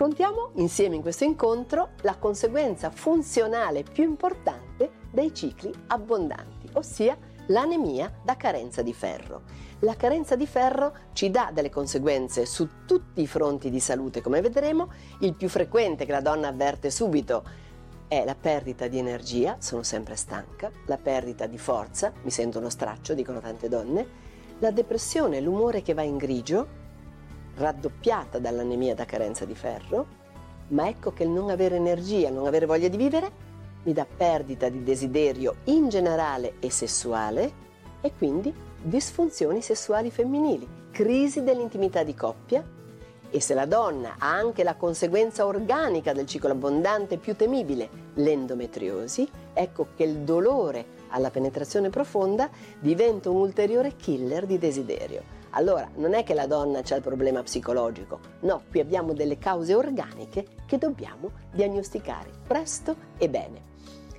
Affrontiamo insieme in questo incontro la conseguenza funzionale più importante dei cicli abbondanti, ossia l'anemia da carenza di ferro. La carenza di ferro ci dà delle conseguenze su tutti i fronti di salute, come vedremo. Il più frequente che la donna avverte subito è la perdita di energia, sono sempre stanca, la perdita di forza, mi sento uno straccio, dicono tante donne, la depressione, l'umore che va in grigio, raddoppiata dall'anemia da carenza di ferro, ma ecco che il non avere energia, non avere voglia di vivere, mi dà perdita di desiderio in generale e sessuale e quindi disfunzioni sessuali femminili, crisi dell'intimità di coppia e se la donna ha anche la conseguenza organica del ciclo abbondante più temibile, l'endometriosi, ecco che il dolore alla penetrazione profonda diventa un ulteriore killer di desiderio. Allora, non è che la donna c'è il problema psicologico, no, qui abbiamo delle cause organiche che dobbiamo diagnosticare presto e bene.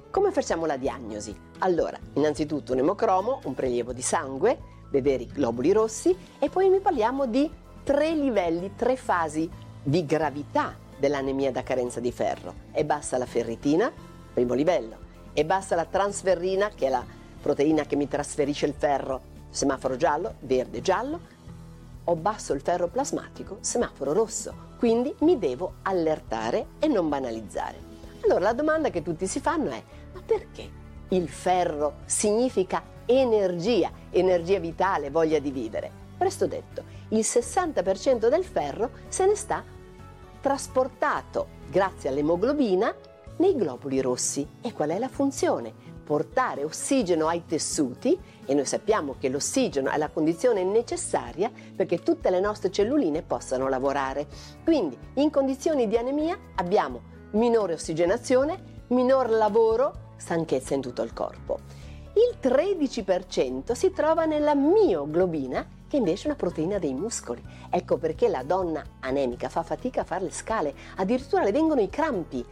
Come facciamo la diagnosi? Allora, innanzitutto un emocromo, un prelievo di sangue, vedere i globuli rossi e poi mi parliamo di tre livelli, tre fasi di gravità dell'anemia da carenza di ferro. È bassa la ferritina, primo livello, è bassa la transferrina, che è la proteina che mi trasferisce il ferro semaforo giallo, verde, giallo, ho basso il ferro plasmatico, semaforo rosso, quindi mi devo allertare e non banalizzare. Allora la domanda che tutti si fanno è, ma perché il ferro significa energia, energia vitale, voglia di vivere? Presto detto, il 60% del ferro se ne sta trasportato grazie all'emoglobina nei globuli rossi. E qual è la funzione? Portare ossigeno ai tessuti e noi sappiamo che l'ossigeno è la condizione necessaria perché tutte le nostre celluline possano lavorare. Quindi in condizioni di anemia abbiamo minore ossigenazione, minor lavoro, stanchezza in tutto il corpo. Il 13% si trova nella mioglobina, che invece è una proteina dei muscoli. Ecco perché la donna anemica fa fatica a fare le scale, addirittura le vengono i crampi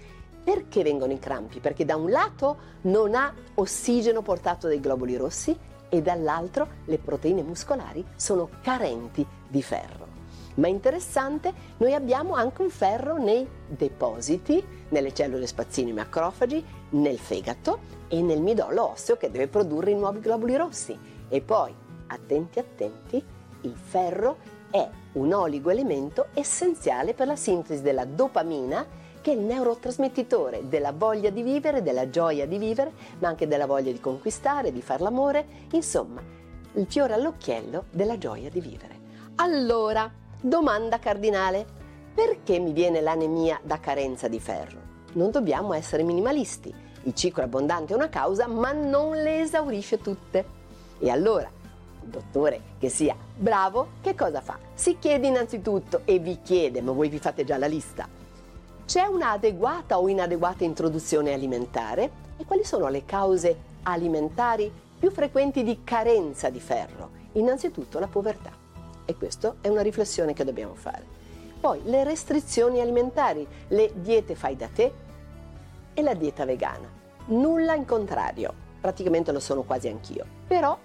perché vengono i crampi? Perché da un lato non ha ossigeno portato dai globuli rossi e dall'altro le proteine muscolari sono carenti di ferro. Ma interessante, noi abbiamo anche un ferro nei depositi, nelle cellule spazzini macrofagi, nel fegato e nel midollo osseo che deve produrre i nuovi globuli rossi. E poi, attenti attenti, il ferro è un oligoelemento essenziale per la sintesi della dopamina che è il neurotrasmettitore della voglia di vivere, della gioia di vivere, ma anche della voglia di conquistare, di far l'amore, insomma, il fiore all'occhiello della gioia di vivere. Allora, domanda cardinale, perché mi viene l'anemia da carenza di ferro? Non dobbiamo essere minimalisti. Il ciclo abbondante è una causa, ma non le esaurisce tutte. E allora, un dottore che sia bravo, che cosa fa? Si chiede innanzitutto, e vi chiede, ma voi vi fate già la lista, c'è un'adeguata o inadeguata introduzione alimentare? E quali sono le cause alimentari più frequenti di carenza di ferro? Innanzitutto la povertà. E questa è una riflessione che dobbiamo fare. Poi le restrizioni alimentari, le diete fai da te e la dieta vegana. Nulla in contrario, praticamente lo sono quasi anch'io. Però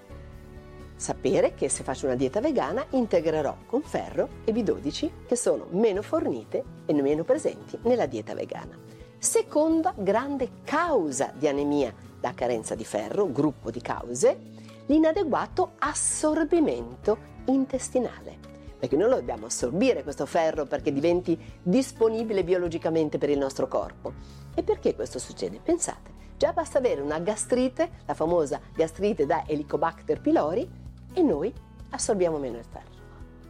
sapere che se faccio una dieta vegana integrerò con ferro e B12 che sono meno fornite e meno presenti nella dieta vegana. Seconda grande causa di anemia da carenza di ferro, gruppo di cause, l'inadeguato assorbimento intestinale. Perché noi lo dobbiamo assorbire questo ferro perché diventi disponibile biologicamente per il nostro corpo. E perché questo succede? Pensate, già basta avere una gastrite, la famosa gastrite da Helicobacter pylori, e noi assorbiamo meno il ferro.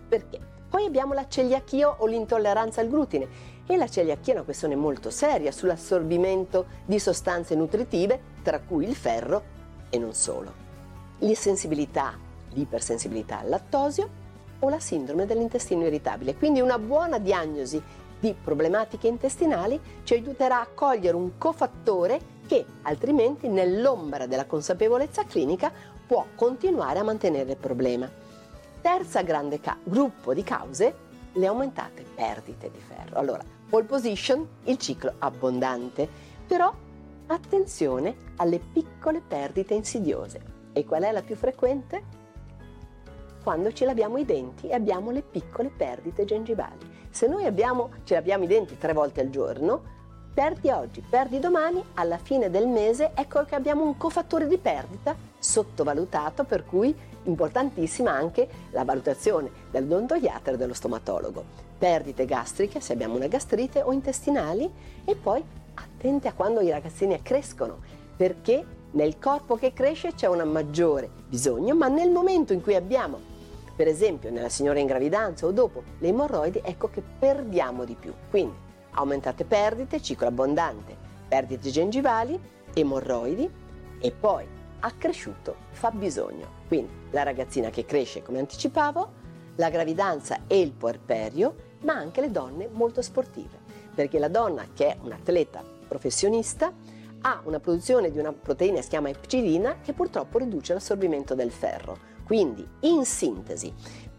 Perché? Poi abbiamo la celiachia o l'intolleranza al glutine e la celiachia è una questione molto seria sull'assorbimento di sostanze nutritive, tra cui il ferro e non solo. L'insensibilità, l'ipersensibilità al lattosio o la sindrome dell'intestino irritabile. Quindi una buona diagnosi di problematiche intestinali ci aiuterà a cogliere un cofattore che altrimenti nell'ombra della consapevolezza clinica può continuare a mantenere il problema. Terza grande ca- gruppo di cause, le aumentate perdite di ferro. Allora, pole position, il ciclo abbondante, però attenzione alle piccole perdite insidiose. E qual è la più frequente? Quando ci laviamo i denti e abbiamo le piccole perdite gengivali. Se noi abbiamo, ci laviamo i denti tre volte al giorno, perdi oggi, perdi domani, alla fine del mese ecco che abbiamo un cofattore di perdita sottovalutato, per cui importantissima anche la valutazione dell'odontoiatra e dello stomatologo. Perdite gastriche, se abbiamo una gastrite, o intestinali e poi attenti a quando i ragazzini crescono, perché nel corpo che cresce c'è un maggiore bisogno, ma nel momento in cui abbiamo, per esempio nella signora in gravidanza o dopo, le emorroidi, ecco che perdiamo di più. Quindi aumentate perdite, ciclo abbondante, perdite gengivali, emorroidi e poi accresciuto fabbisogno. Quindi la ragazzina che cresce, come anticipavo, la gravidanza e il puerperio, ma anche le donne molto sportive, perché la donna che è un atleta professionista ha una produzione di una proteina che si chiama epcidina che purtroppo riduce l'assorbimento del ferro. Quindi, in sintesi,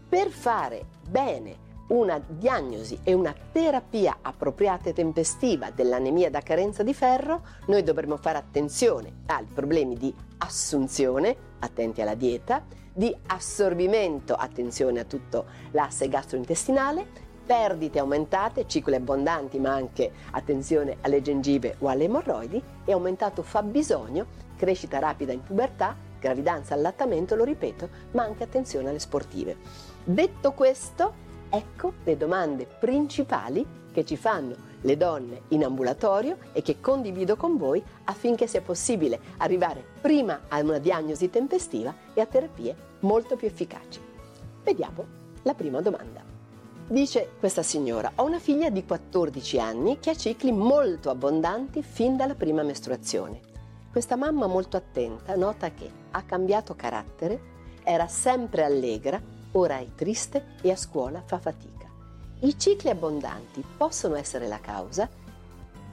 per fare bene una diagnosi e una terapia appropriata e tempestiva dell'anemia da carenza di ferro, noi dovremo fare attenzione ai problemi di assunzione, attenti alla dieta, di assorbimento, attenzione a tutto l'asse gastrointestinale, perdite aumentate, cicli abbondanti, ma anche attenzione alle gengive o alle emorroidi e aumentato fabbisogno, crescita rapida in pubertà, gravidanza, allattamento, lo ripeto, ma anche attenzione alle sportive. Detto questo, Ecco le domande principali che ci fanno le donne in ambulatorio e che condivido con voi affinché sia possibile arrivare prima a una diagnosi tempestiva e a terapie molto più efficaci. Vediamo la prima domanda. Dice questa signora, ho una figlia di 14 anni che ha cicli molto abbondanti fin dalla prima mestruazione. Questa mamma molto attenta nota che ha cambiato carattere, era sempre allegra, ora è triste e a scuola fa fatica. I cicli abbondanti possono essere la causa.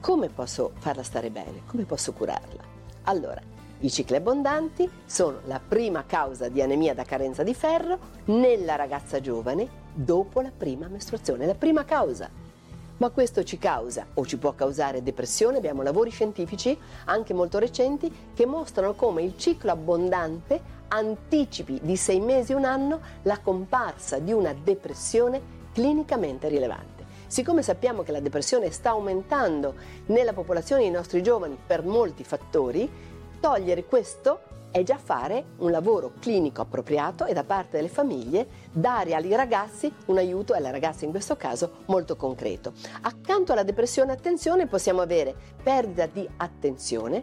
Come posso farla stare bene? Come posso curarla? Allora, i cicli abbondanti sono la prima causa di anemia da carenza di ferro nella ragazza giovane dopo la prima mestruazione, la prima causa. Ma questo ci causa o ci può causare depressione, abbiamo lavori scientifici anche molto recenti che mostrano come il ciclo abbondante anticipi di sei mesi, un anno, la comparsa di una depressione clinicamente rilevante. Siccome sappiamo che la depressione sta aumentando nella popolazione dei nostri giovani per molti fattori, togliere questo è già fare un lavoro clinico appropriato e da parte delle famiglie dare ai ragazzi un aiuto, alle ragazze in questo caso, molto concreto. Accanto alla depressione, attenzione, possiamo avere perdita di attenzione,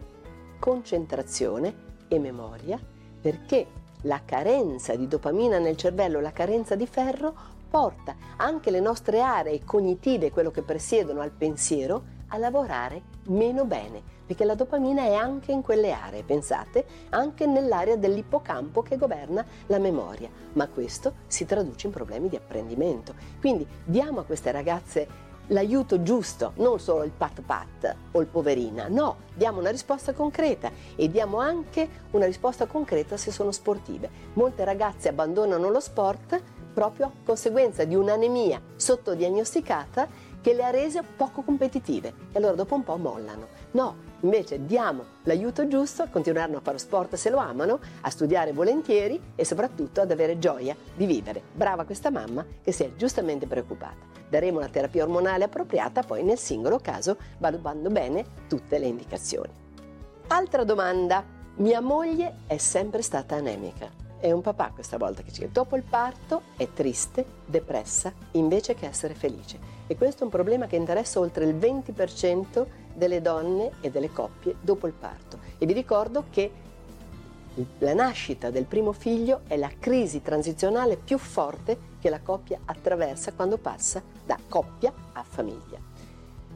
concentrazione e memoria, perché la carenza di dopamina nel cervello, la carenza di ferro, porta anche le nostre aree cognitive, quello che presiedono al pensiero, a lavorare meno bene, perché la dopamina è anche in quelle aree, pensate, anche nell'area dell'ippocampo che governa la memoria, ma questo si traduce in problemi di apprendimento. Quindi diamo a queste ragazze l'aiuto giusto, non solo il pat pat o il poverina, no, diamo una risposta concreta e diamo anche una risposta concreta se sono sportive. Molte ragazze abbandonano lo sport proprio a conseguenza di un'anemia sottodiagnosticata che le ha rese poco competitive e allora dopo un po' mollano. No, invece diamo l'aiuto giusto, continueranno a fare sport se lo amano, a studiare volentieri e soprattutto ad avere gioia di vivere. Brava questa mamma che si è giustamente preoccupata. Daremo la terapia ormonale appropriata poi nel singolo caso valutando bene tutte le indicazioni. Altra domanda. Mia moglie è sempre stata anemica. È un papà questa volta che ci dice dopo il parto è triste, depressa, invece che essere felice. E questo è un problema che interessa oltre il 20% delle donne e delle coppie dopo il parto. E vi ricordo che la nascita del primo figlio è la crisi transizionale più forte che la coppia attraversa quando passa da coppia a famiglia.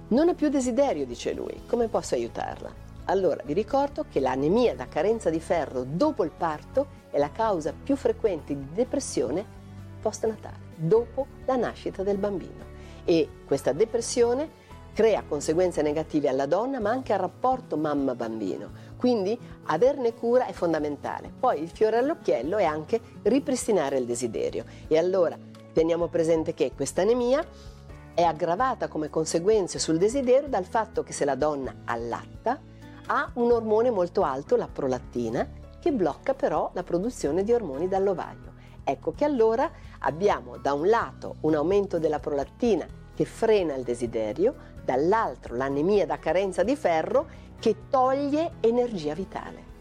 Non ha più desiderio, dice lui, come posso aiutarla? Allora vi ricordo che l'anemia da carenza di ferro dopo il parto è la causa più frequente di depressione post-natale, dopo la nascita del bambino. E questa depressione crea conseguenze negative alla donna ma anche al rapporto mamma-bambino. Quindi averne cura è fondamentale. Poi il fiore all'occhiello è anche ripristinare il desiderio. E allora teniamo presente che questa anemia è aggravata come conseguenze sul desiderio dal fatto che se la donna allatta, ha un ormone molto alto, la prolattina, che blocca però la produzione di ormoni dall'ovaio. Ecco che allora abbiamo da un lato un aumento della prolattina che frena il desiderio, dall'altro l'anemia da carenza di ferro che toglie energia vitale.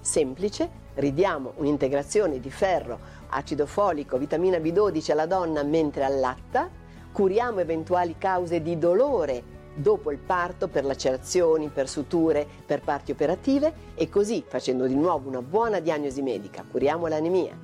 Semplice, ridiamo un'integrazione di ferro, acido folico, vitamina B12 alla donna mentre allatta, curiamo eventuali cause di dolore dopo il parto per lacerazioni, per suture, per parti operative e così facendo di nuovo una buona diagnosi medica, curiamo l'anemia,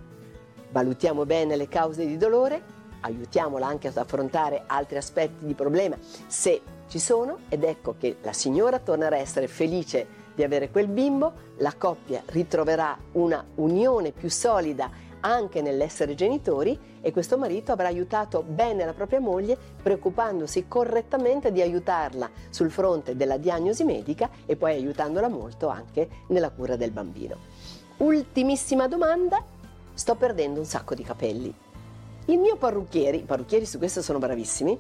valutiamo bene le cause di dolore, aiutiamola anche ad affrontare altri aspetti di problema se ci sono ed ecco che la signora tornerà a essere felice di avere quel bimbo, la coppia ritroverà una unione più solida anche nell'essere genitori e questo marito avrà aiutato bene la propria moglie preoccupandosi correttamente di aiutarla sul fronte della diagnosi medica e poi aiutandola molto anche nella cura del bambino. Ultimissima domanda, sto perdendo un sacco di capelli. Il mio parrucchiere, i parrucchieri su questo sono bravissimi,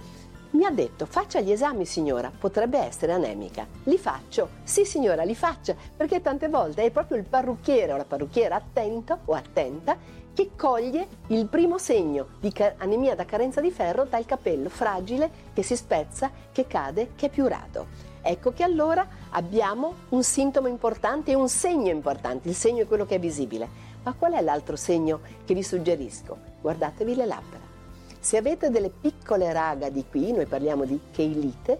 mi ha detto faccia gli esami signora, potrebbe essere anemica. Li faccio? Sì signora, li faccia, perché tante volte è proprio il parrucchiere o la parrucchiera attento o attenta che coglie il primo segno di anemia da carenza di ferro dal capello fragile che si spezza, che cade, che è più rado. Ecco che allora abbiamo un sintomo importante e un segno importante, il segno è quello che è visibile. Ma qual è l'altro segno che vi suggerisco? Guardatevi le labbra. Se avete delle piccole raga di qui, noi parliamo di cheilite,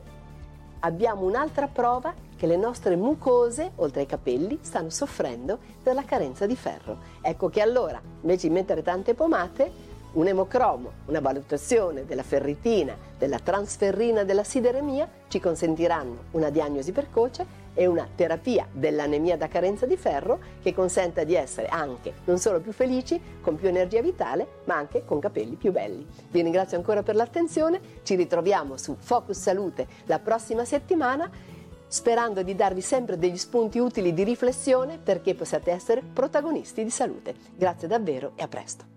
abbiamo un'altra prova che le nostre mucose, oltre ai capelli, stanno soffrendo per la carenza di ferro. Ecco che allora, invece di mettere tante pomate, un emocromo, una valutazione della ferritina, della transferrina, della sideremia ci consentiranno una diagnosi precoce e una terapia dell'anemia da carenza di ferro che consenta di essere anche non solo più felici, con più energia vitale, ma anche con capelli più belli. Vi ringrazio ancora per l'attenzione, ci ritroviamo su Focus Salute la prossima settimana sperando di darvi sempre degli spunti utili di riflessione perché possiate essere protagonisti di salute. Grazie davvero e a presto.